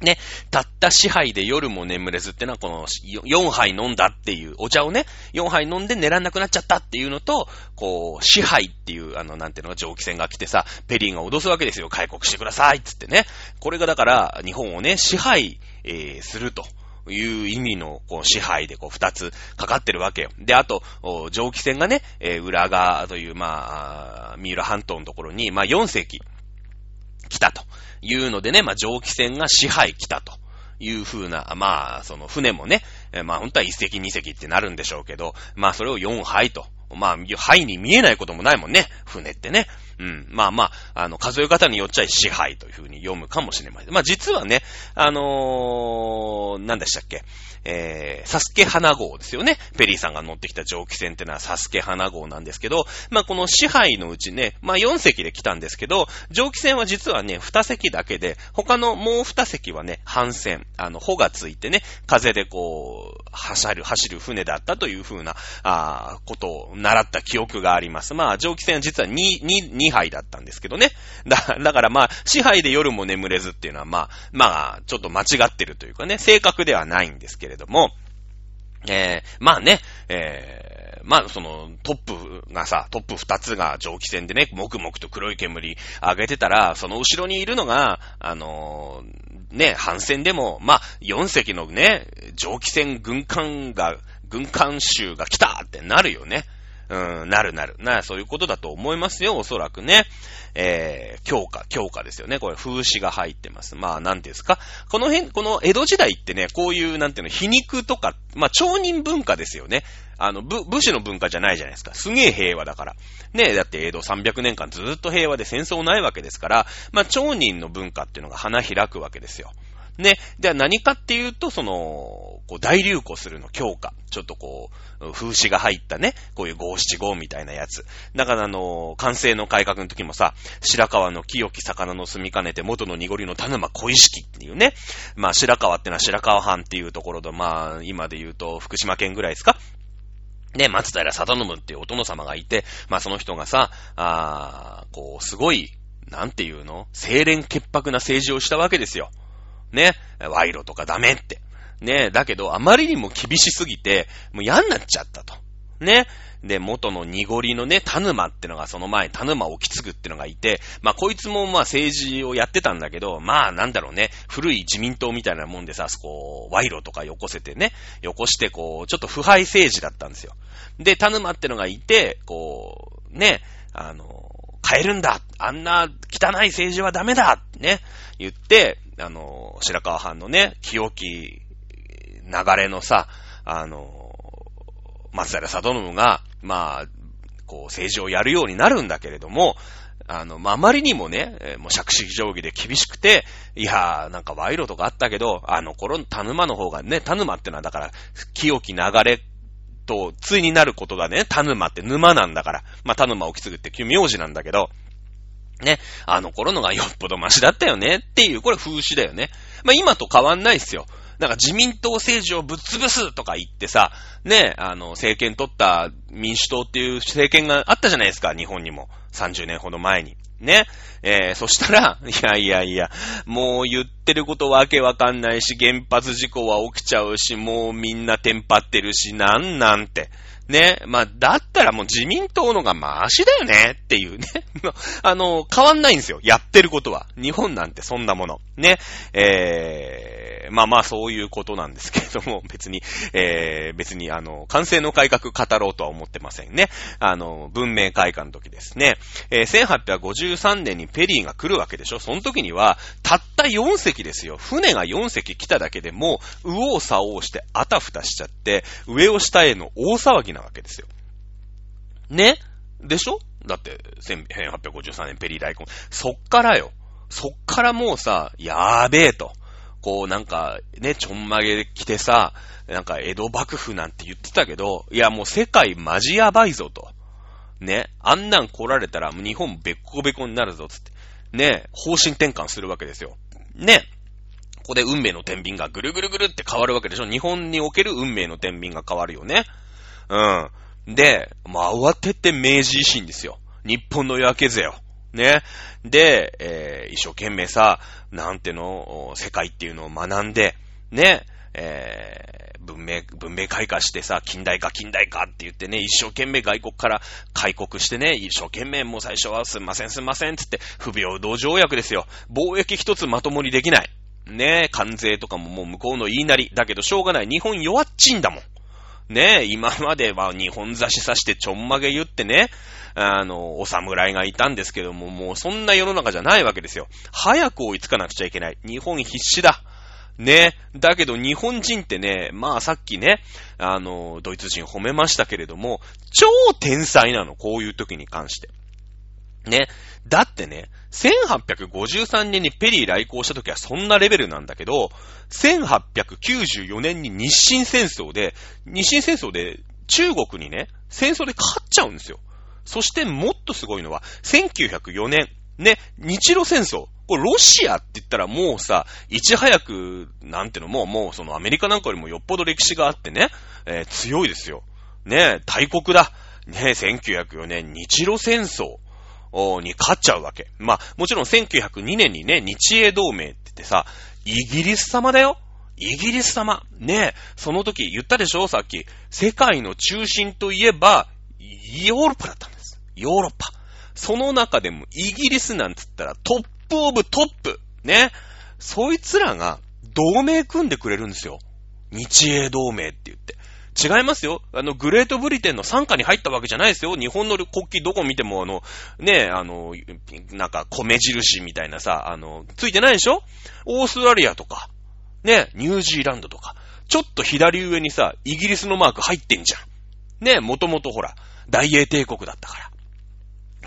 ね、たった支配で夜も眠れずってのは、この4杯飲んだっていう、お茶をね、4杯飲んで寝らんなくなっちゃったっていうのと、こう、支配っていう、あの、なんていうのが蒸気船が来てさ、ペリーが脅すわけですよ。開国してくださいっつってね。これがだから、日本をね、支配、えー、すると。いう意味の、こう、支配で、こう、二つかかってるわけよ。で、あと、蒸気船がね、えー、裏側という、まあ、三浦半島のところに、まあ、4隻、来たと。いうのでね、まあ、蒸気船が支配来たと。いう風な、まあ、その船もね、まあ本当は一隻二隻ってなるんでしょうけど、まあそれを4杯と。まあ、杯に見えないこともないもんね。船ってね。うん。まあまあ、あの、数え方によっちゃ支配という風に読むかもしれません。まあ実はね、あのー、何でしたっけ？えー、サスケ花号ですよね。ペリーさんが乗ってきた蒸気船ってのはサスケ花号なんですけど、まあこの支配のうちね、まあ4隻で来たんですけど、蒸気船は実はね、2隻だけで、他のもう2隻はね、帆船、あの、帆がついてね、風でこう、走る、走る船だったという風な、あことを習った記憶があります。まあ蒸気船は実は2、2、2杯だったんですけどね。だ、だからまあ、支配で夜も眠れずっていうのはまあ、まあ、ちょっと間違ってるというかね、正確ではないんですけれども、えー、まあね、えー、まあそのトップがさ、トップ二つが蒸気船でね、もくもくと黒い煙上げてたら、その後ろにいるのが、あのー、ね、反戦でも、まあ、4隻のね、蒸気船軍艦が、軍艦衆が来たってなるよね。うん、なるなる。な、そういうことだと思いますよ、おそらくね。えー、強化、強化ですよね。これ、風刺が入ってます。まあ、なんですか。この辺、この江戸時代ってね、こういう、なんていうの、皮肉とか、まあ、町人文化ですよね。あの、武、武士の文化じゃないじゃないですか。すげえ平和だから。ねえだって江戸300年間ずっと平和で戦争ないわけですから、まあ、町人の文化っていうのが花開くわけですよ。ね。では何かっていうと、その、こう大流行するの強化。ちょっとこう、風刺が入ったね、こういう五七五みたいなやつ。だからあの、完成の改革の時もさ、白川の清き魚の住みかねて元の濁りの田沼小石っていうね。まあ白川ってのは白川藩っていうところで、まあ今で言うと福島県ぐらいですかね、松平定信っていうお殿様がいて、まあその人がさ、あこう、すごい、なんていうの？清廉潔白な政治をしたわけですよ。ね、賄賂とかダメって。ね、だけど、あまりにも厳しすぎて、もう嫌になっちゃったと。ね。で、元の濁りのね、田沼ってのがその前、田沼沖継ぐってのがいて、まあ、こいつもまあ政治をやってたんだけど、まあ、なんだろうね、古い自民党みたいなもんでさ、こう、賄賂とかよこせてね、よこしてこう、ちょっと腐敗政治だったんですよ。で、田沼ってのがいて、こう、ね、あの、変えるんだあんな汚い政治はダメだね、言って、あの、白川藩のね、清き流れのさ、あの、松平里信が、まあ、こう、政治をやるようになるんだけれども、あの、まあ、あまりにもね、もう借式定規で厳しくて、いやー、なんか賄賂とかあったけど、あの頃、田沼の方がね、田沼ってのはだから、清き流れと、ついになることがね、田沼って沼なんだから、まあ、田沼をき継ぐって旧名字なんだけど、ね、あの頃のがよっぽどマシだったよねっていう、これ風刺だよね。まあ、今と変わんないっすよ。なんか自民党政治をぶっ潰すとか言ってさ、ね、あの、政権取った民主党っていう政権があったじゃないですか、日本にも。30年ほど前に。ね。えー、そしたら、いやいやいや、もう言ってることわけわかんないし、原発事故は起きちゃうし、もうみんなテンパってるし、なんなんて。ね。まあ、だったらもう自民党のがマシだよねっていうね。あの、変わんないんですよ。やってることは。日本なんてそんなもの。ね。えー、まあまあそういうことなんですけれども、別に、えー、別にあの、完成の改革語ろうとは思ってませんね。あの、文明開化の時ですね。えー、1853年にペリーが来るわけでしょ。その時には、たった4隻ですよ。船が4隻来ただけでもう、右往左往してあたふたしちゃって、上を下への大騒ぎなわけですよ。ね？でしょ？だって、1853年ペリー大根。そっからよ。そっからもうさ、やーべえと。こうなんか、ね、ちょんまげで来てさ、なんか江戸幕府なんて言ってたけど、いやもう世界マジやばいぞと。ね、あんなん来られたら日本べっこべこになるぞつって。ね、方針転換するわけですよ。ね。ここで運命の天秤がぐるぐるぐるって変わるわけでしょ日本における運命の天秤が変わるよね。うん。で、まあ、慌てて明治維新ですよ。日本の夜明けぜよ。ね。で、えー、一生懸命さ、なんての、世界っていうのを学んで、ね、えー、文明、文明開化してさ、近代化、近代化って言ってね、一生懸命外国から開国してね、一生懸命もう最初はすんませんすんませんって言って、不平等条約ですよ。貿易一つまともにできない。ね関税とかももう向こうの言いなり。だけどしょうがない。日本弱っちんだもん。ね今までは日本差し刺してちょんまげ言ってね、あの、お侍がいたんですけども、もうそんな世の中じゃないわけですよ。早く追いつかなくちゃいけない。日本必死だ。ね。だけど日本人ってね、まあさっきね、あの、ドイツ人褒めましたけれども、超天才なの、こういう時に関して。ね。だってね、1853年にペリー来航した時はそんなレベルなんだけど、1894年に日清戦争で、日清戦争で中国にね、戦争で勝っちゃうんですよ。そしてもっとすごいのは、1904年、ね、日露戦争。これロシアって言ったらもうさ、いち早く、なんていうのも、もうそのアメリカなんかよりもよっぽど歴史があってね、えー、強いですよ。ね、大国だ。ね、1904年日露戦争に勝っちゃうわけ。まあ、もちろん1902年にね、日英同盟って言ってさ、イギリス様だよ。イギリス様。ねその時言ったでしょさっき。世界の中心といえば、ヨーロッパだったんです。ヨーロッパ。その中でもイギリスなんつったらトップオブトップ。ね。そいつらが同盟組んでくれるんですよ。日英同盟って言って。違いますよ。あの、グレートブリテンの傘下に入ったわけじゃないですよ。日本の国旗どこ見ても、あの、ねあの、なんか米印みたいなさ、あの、ついてないでしょ？オーストラリアとか、ね、ニュージーランドとか、ちょっと左上にさ、イギリスのマーク入ってんじゃん。ね、もともとほら、大英帝国だったから。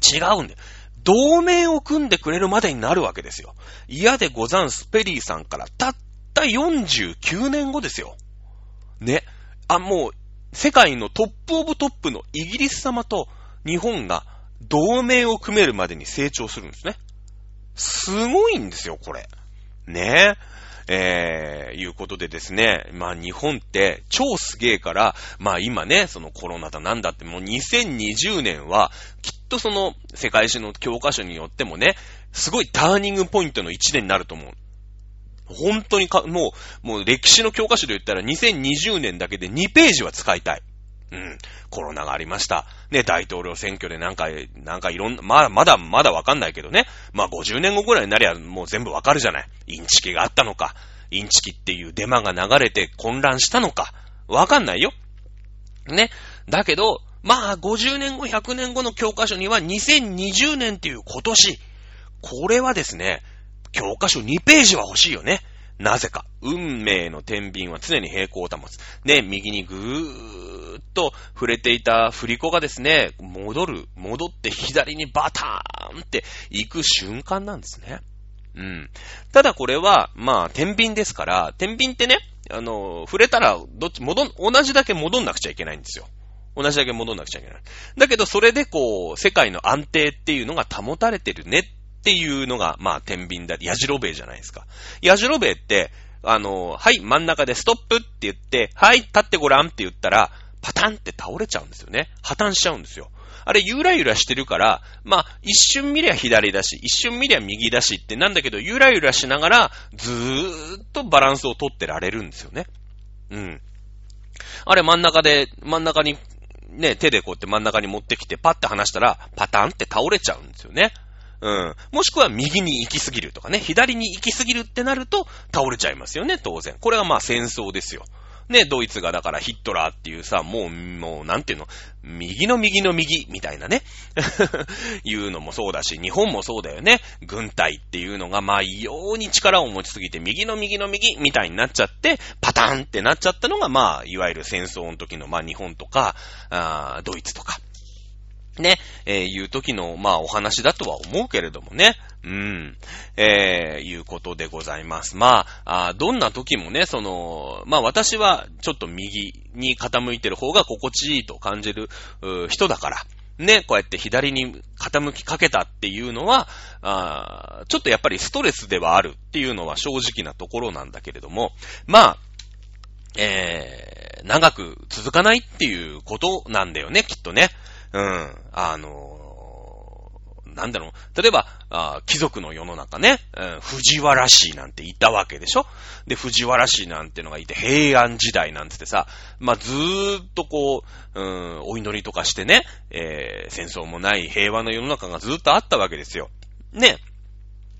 違うんだよ。同盟を組んでくれるまでになるわけですよ。嫌でござんす、ペリーさんからたった49年後ですよ。ね。あ、もう、世界のトップオブトップのイギリス様と日本が同盟を組めるまでに成長するんですね。すごいんですよ、これ。ねえ。えー、いうことでですね、まあ日本って超すげえから、まあ今ね、そのコロナだなんだってもう2020年は、きっとその世界史の教科書によってもね、すごいターニングポイントの1年になると思う。本当にか、もう、もう歴史の教科書で言ったら2020年だけで2ページは使いたい。うん。コロナがありました。ね、大統領選挙でなんか、なんかいろんな、まだ、まだ、まだわかんないけどね。まあ50年後くらいになりゃもう全部わかるじゃない。インチキがあったのか。インチキっていうデマが流れて混乱したのか。わかんないよ。ね。だけど、まあ50年後、100年後の教科書には2020年っていう今年。これはですね、教科書2ページは欲しいよね。なぜか。運命の天秤は常に平行を保つ。ね、右にぐーっと触れていた振り子がですね、戻る、戻って左にバターンって行く瞬間なんですね。うん。ただこれは、まあ、天秤ですから、天秤ってね、あの、触れたら、どっち、戻ん同じだけ戻んなくちゃいけないんですよ。同じだけ戻んなくちゃいけない。だけど、それでこう、世界の安定っていうのが保たれてるねっていうのが、まあ、天秤だ、ヤジロベイじゃないですか。ヤジロベイって、あの、はい、真ん中でストップって言って、はい、立ってごらんって言ったら、パタンって倒れちゃうんですよね。破綻しちゃうんですよ。あれ、ゆらゆらしてるから、まあ、一瞬見りゃ左だし、一瞬見りゃ右だしってなんだけど、ゆらゆらしながら、ずーっとバランスをとってられるんですよね。うん。あれ、真ん中で、真ん中に、ね、手でこうやって真ん中に持ってきて、パッて離したら、パタンって倒れちゃうんですよね。うん。もしくは右に行きすぎるとかね、左に行きすぎるってなると倒れちゃいますよね、当然。これがまあ戦争ですよ。ね、ドイツがだからヒットラーっていうさ、もう、もう、なんていうの、右の右の右、みたいなね。いうのもそうだし、日本もそうだよね。軍隊っていうのが、まあ、異様に力を持ちすぎて、右の右の右、みたいになっちゃって、パターンってなっちゃったのが、まあ、いわゆる戦争の時の、まあ、日本とか、あドイツとか。ね、えー、いう時の、まあ、お話だとは思うけれどもね。うん。えー、いうことでございます。まあ、あどんな時もね、その、まあ私はちょっと右に傾いてる方が心地いいと感じる人だから。ね、こうやって左に傾きかけたっていうのは、あちょっとやっぱりストレスではあるっていうのは正直なところなんだけれども、まあ、えー、長く続かないっていうことなんだよね、きっとね。うん。あのー、なんだろう。例えば、あ貴族の世の中ね、うん、藤原氏なんていたわけでしょ？で、藤原氏なんてのがいて、平安時代なんつってさ、まあ、ずーっとこう、うん、お祈りとかしてね、えー、戦争もない平和の世の中がずーっとあったわけですよ。ね。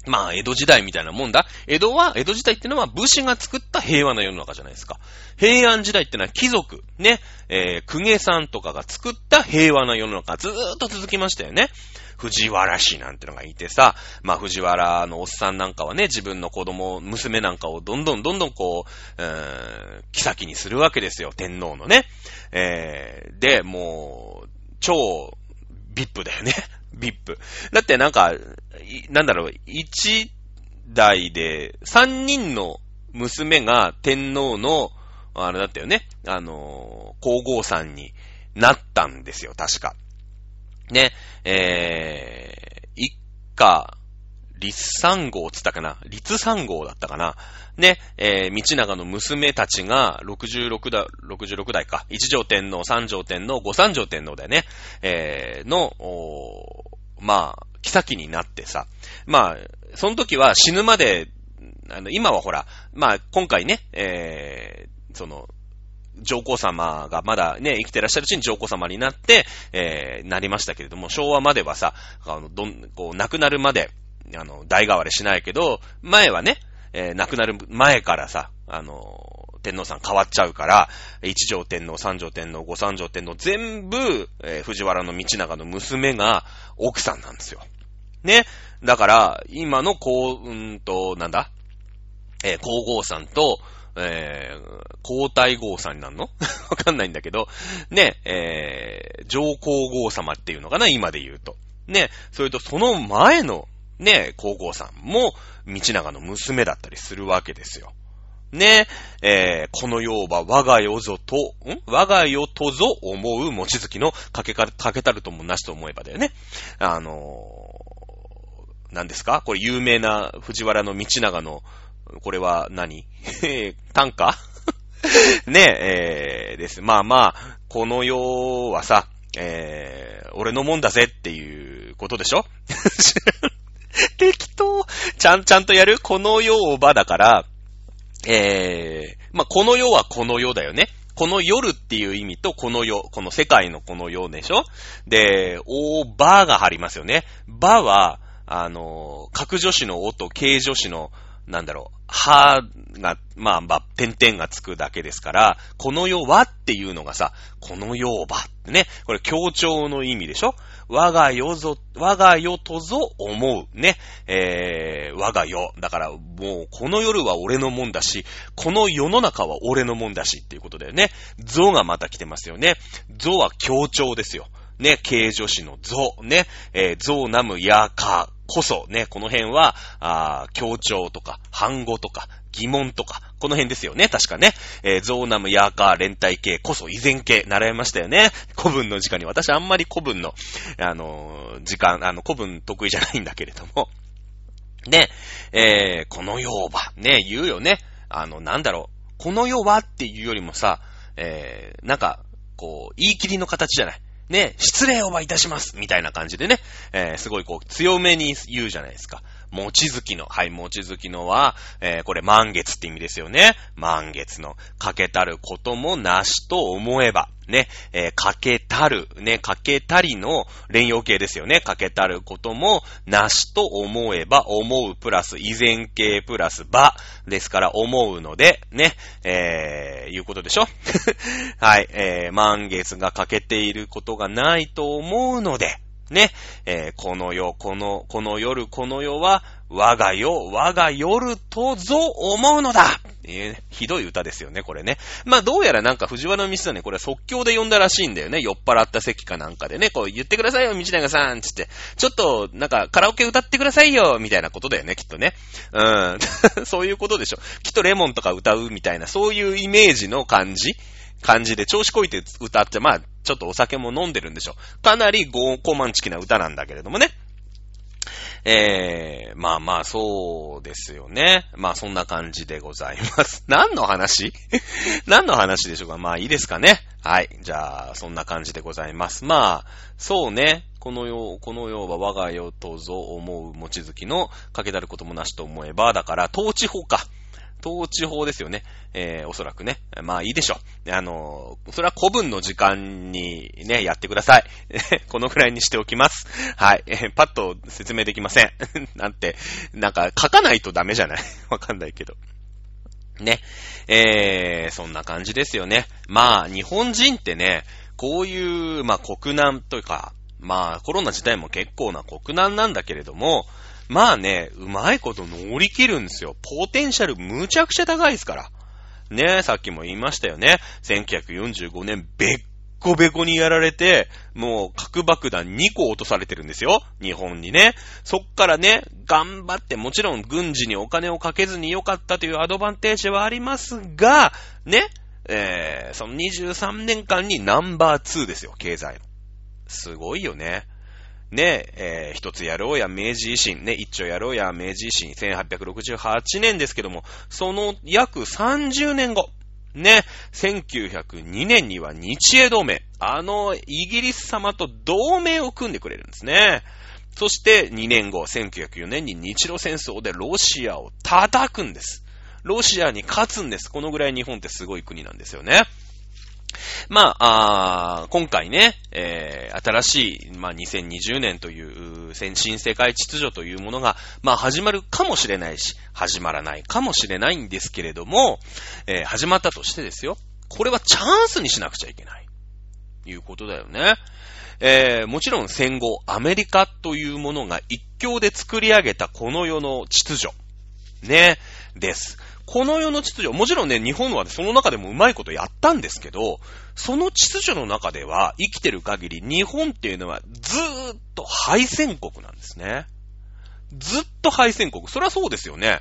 まあ、江戸時代みたいなもんだ。江戸は、江戸時代ってのは武士が作った平和な世の中じゃないですか。平安時代ってのは貴族、ね、えー、公家さんとかが作った平和な世の中ずーっと続きましたよね。藤原氏なんてのがいてさ、まあ藤原のおっさんなんかはね、自分の子供、娘なんかをどんどんどんどんこう、うーん、妃にするわけですよ、天皇のね。えー、で、もう、超、ビップだよね。ビップ。だってなんか、なんだろう、一代で三人の娘が天皇の、あれだったよね、あの皇后さんになったんですよ、確か。ね、えー、一家、立三号つったかな？立三号だったかな？ね、えー、道長の娘たちが66代、66代か。一条天皇、三条天皇、五三条天皇だよね。えー、の、まあ、妃になってさ。まあ、その時は死ぬまで、あの、今はほら、まあ、今回ね、えー、その、上皇様がまだね、生きてらっしゃるうちに上皇様になって、えー、なりましたけれども、昭和まではさ、あの、どん、こう、亡くなるまで、あの、代替わりしないけど、前はね、えー、亡くなる前からさ、あの、天皇さん変わっちゃうから、一条天皇、三条天皇、五三条天皇、全部、えー、藤原の道長の娘が奥さんなんですよ。ね。だから、今のこう、うんと、なんだ？えー、皇后さんと、えー、皇太后さんになるの？わかんないんだけど、ね、えー、上皇后様っていうのかな？今で言うと。ね、それとその前の、ね、皇后さんも、道長の娘だったりするわけですよ。ね、えー、この世は我が世ぞと、ん？我が世とぞ思う持ち月のかけか、かけたるともなしと思えばだよね。あのー、何ですか？これ有名な藤原の道長の、これは何？え 短歌？ねえ、えー、です。まあまあ、この世はさ、えー、俺のもんだぜっていうことでしょ？適当。ちゃん、ちゃんとやるこの世場だから、えー、まあ、この世はこの世だよね。この夜っていう意味とこの世、この世界のこの世でしょで、おー、ばが貼りますよね。ばは、あの、格助詞のおと形助詞の、なんだろう、はが、まあ、まあ、点々がつくだけですから、この世はっていうのがさ、この世をばってね、これ強調の意味でしょ我が世ぞ、我が世とぞ思う。ね。えー、我が世。だから、もう、この夜は俺のもんだし、この世の中は俺のもんだしっていうことだよね。像がまた来てますよね。像は強調ですよ。ね、形助詞の像。ね、えー、像ナムヤカこそ、ね、この辺は、あ強調とか、反語とか、疑問とか、この辺ですよね、確かね。えー、ゾーナム、ヤーカー、連帯形こそ依然形、習いましたよね。古文の時間に、私あんまり古文の、あのー、時間、あの、古文得意じゃないんだけれども。ね、えー、この世は、ね、言うよね。あの、なんだろう。この世はっていうよりもさ、えー、なんか、こう、言い切りの形じゃない。ね、失礼をはいたします。みたいな感じでね、えー、すごいこう、強めに言うじゃないですか。もちづきの。はい、もちづきのは、えー、これ満月って意味ですよね。満月の。かけたることもなしと思えば。ね、えー、かけたる、ね、かけたりの連用形ですよね。かけたることもなしと思えば、思うプラス、依然形プラス、ば、ですから思うので、ね、えー、いうことでしょ？はい、えー、満月が欠けていることがないと思うので、ね、えー、この世、この、この夜、この世は、我が世、我が夜とぞ思うのだえー、ひどい歌ですよね、これね。まあ、どうやらなんか藤原道真ね、これ即興で呼んだらしいんだよね。酔っ払った席かなんかでね、こう言ってくださいよ、道長さんつって。ちょっと、なんかカラオケ歌ってくださいよみたいなことだよね、きっとね。うん。そういうことでしょ。きっとレモンとか歌うみたいな、そういうイメージの感じ感じで調子こいて歌って、まあ、ちょっとお酒も飲んでるんでしょう。かなりゴーコマンチキな歌なんだけれどもね。えー、まあまあそうですよね。まあそんな感じでございます。何の話？何の話でしょうか？まあいいですかね。はい。じゃあ、そんな感じでございます。まあ、そうね。この世、この世は我が世とぞ思う持月のかけたることもなしと思えば、だから、統治法か。統治法ですよね。えー、おそらくね。まあいいでしょう。あのー、それは古文の時間にね、やってください。このくらいにしておきます。はい。えー、パッと説明できません。なんて、なんか書かないとダメじゃない？わかんないけど。ね。えー、そんな感じですよね。まあ、日本人ってね、こういう、まあ国難というか、まあコロナ自体も結構な国難なんだけれども、まあね、うまいこと乗り切るんですよ。ポテンシャルむちゃくちゃ高いですから。ねさっきも言いましたよね。1945年、べっコベコにやられて、もう核爆弾2個落とされてるんですよ。日本にね。そっからね、頑張って、もちろん軍事にお金をかけずに良かったというアドバンテージはありますが、ね、えー、その23年間にナンバー2ですよ、経済の。すごいよね。ね、えー、一つやろうや明治維新、ね、一丁やろうや明治維新、1868年ですけども、その約30年後、ね、1902年には日英同盟、あのイギリス様と同盟を組んでくれるんですね。そして2年後、1904年に日露戦争でロシアを叩くんです。ロシアに勝つんです。このぐらい日本ってすごい国なんですよね。まあ、あ今回ね、えー、新しい、まあ、2020年という先進世界秩序というものが、まあ、始まるかもしれないし、始まらないかもしれないんですけれども、えー、始まったとしてですよ。これはチャンスにしなくちゃいけない。いうことだよね。えー、もちろん戦後、アメリカというものが一強で作り上げたこの世の秩序。ね、です。この世の秩序、もちろんね、日本はその中でもうまいことやったんですけど、その秩序の中では生きてる限り日本っていうのはずーっと敗戦国なんですね。ずっと敗戦国。そりゃそうですよね。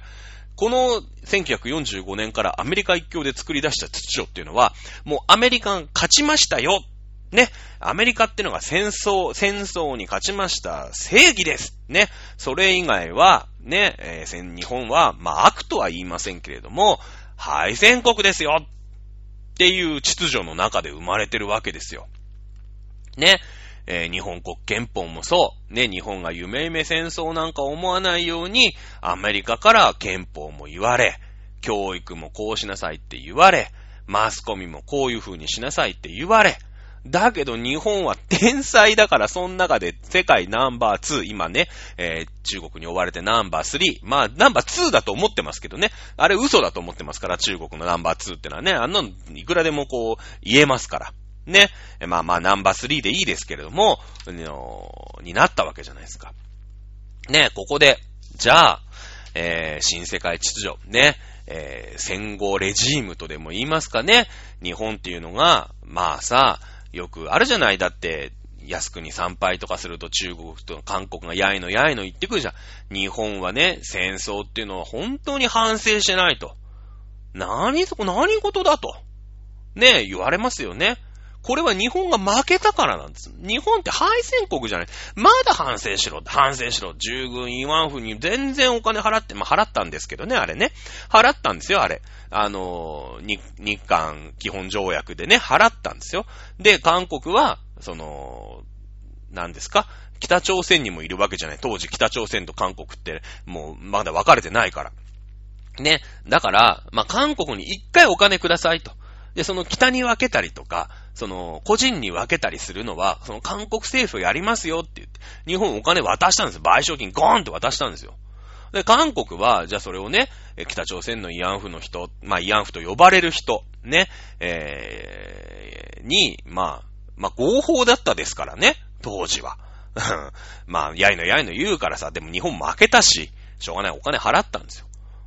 この1945年からアメリカ一強で作り出した秩序っていうのは、もうアメリカン勝ちましたよね。アメリカってのが戦争、戦争に勝ちました正義です。ね。それ以外は、ね、えー、日本は、まあ悪とは言いませんけれども、敗戦国ですよっていう秩序の中で生まれてるわけですよ。ね。えー、日本国憲法もそう。ね、日本が夢夢戦争なんか思わないように、アメリカから憲法も言われ、教育もこうしなさいって言われ、マスコミもこういう風にしなさいって言われ、だけど日本は天才だからその中で世界ナンバー2、今ね、えー、中国に追われてナンバー3、まあナンバー2だと思ってますけどね、あれ嘘だと思ってますから中国のナンバー2ってのはね、あんないくらでもこう言えますから。ね。まあまあナンバー3でいいですけれども、になったわけじゃないですか。ね、ここで、じゃあ、えー、新世界秩序、ね、えー、戦後レジームとでも言いますかね、日本っていうのが、まあさ、よくあるじゃない。だって、靖国参拝とかすると中国と韓国がやいのやいの言ってくるじゃん。日本はね、戦争っていうのは本当に反省してないと。何そこ、何事だと。ね、言われますよね。これは日本が負けたからなんです。日本って敗戦国じゃない。まだ反省しろ、反省しろ。従軍慰安婦に全然お金払って、まあ、払ったんですけどね、あれね。払ったんですよ、あれ。あの日、日韓基本条約でね、払ったんですよ。で、韓国は、その、何ですか？北朝鮮にもいるわけじゃない。当時北朝鮮と韓国って、もうまだ分かれてないから。ね。だから、まあ、韓国に一回お金くださいと。で、その北に分けたりとか、その、個人に分けたりするのは、その韓国政府やりますよって言って、日本お金渡したんですよ。賠償金ゴーンって渡したんですよ。で、韓国は、じゃあそれをね、北朝鮮の慰安婦の人、まあ慰安婦と呼ばれる人、ね、えー、に、まあ、まあ合法だったですからね、当時は。まあ、やいのやいの言うからさ、でも日本負けたし、しょうがないお金払ったんですよ。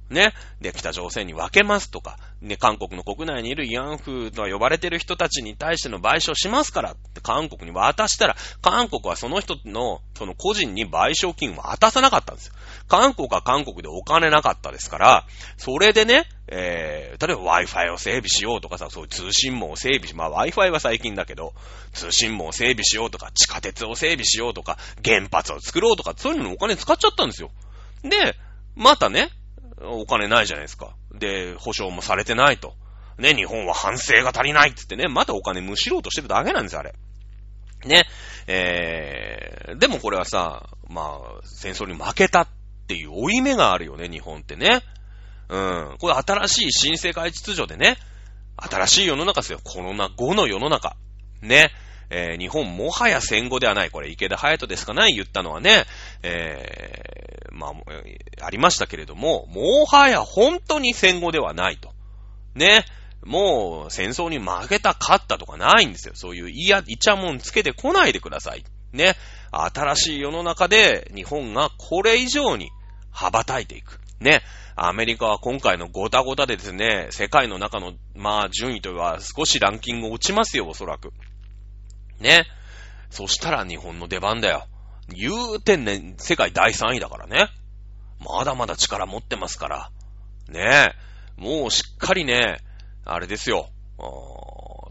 ね。で、北朝鮮に分けますとか、ね、韓国の国内にいる慰安婦と呼ばれてる人たちに対しての賠償しますからって韓国に渡したら、韓国はその人の、その個人に賠償金を渡さなかったんですよ。韓国は韓国でお金なかったですから、それでね、えー、例えば Wi-Fi を整備しようとかさ、そういう通信網を整備し、まあ Wi-Fi は最近だけど、通信網を整備しようとか、地下鉄を整備しようとか、原発を作ろうとか、そういうのにお金使っちゃったんですよ。で、またね、お金ないじゃないですか。で、保証もされてないと。ね、日本は反省が足りないって言ってね、またお金むしろうとしてるだけなんですよ、あれ。ね、えー、でもこれはさ、まあ、戦争に負けたっていう負い目があるよね、日本ってね。うん。これ新しい新世界秩序でね、新しい世の中ですよ。コロナ後の世の中。ね。えー、日本もはや戦後ではない。これ、池田隼人ですかね言ったのはね、えー、まあ、ありましたけれども、もはや本当に戦後ではないと。ね。もう、戦争に負けた、勝ったとかないんですよ。そういういや、いちゃもんつけてこないでください。ね。新しい世の中で日本がこれ以上に羽ばたいていく。ね。アメリカは今回のゴタゴタでですね、世界の中の、まあ、順位というのは少しランキング落ちますよ、おそらく。ね。そしたら日本の出番だよ。言うてんねん、世界第3位だからね。まだまだ力持ってますから。ねえもうしっかりね、あれですよ。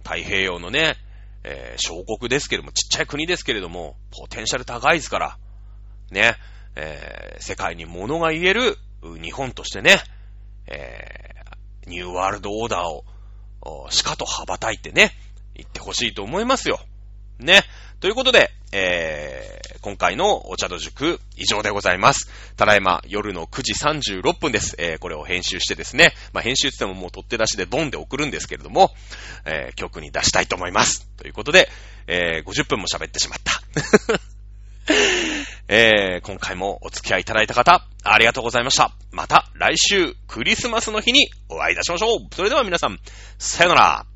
太平洋のね、えー、小国ですけども、ちっちゃい国ですけれども、ポテンシャル高いですから。ね。えー、世界に物が言える日本としてね、えー、ニューワールドオーダーを、しかと羽ばたいてね、言ってほしいと思いますよ。ね。ということで、えー、今回のお茶の塾以上でございます。ただいま夜の9時36分です。えー、これを編集してですね、まあ、編集って言ってももう取って出しでボンで送るんですけれども、えー、曲に出したいと思います。ということで、えー、50分も喋ってしまった。えー、今回もお付き合いいただいた方、ありがとうございました。また来週、クリスマスの日にお会いいたしましょう。それでは皆さん、さよなら。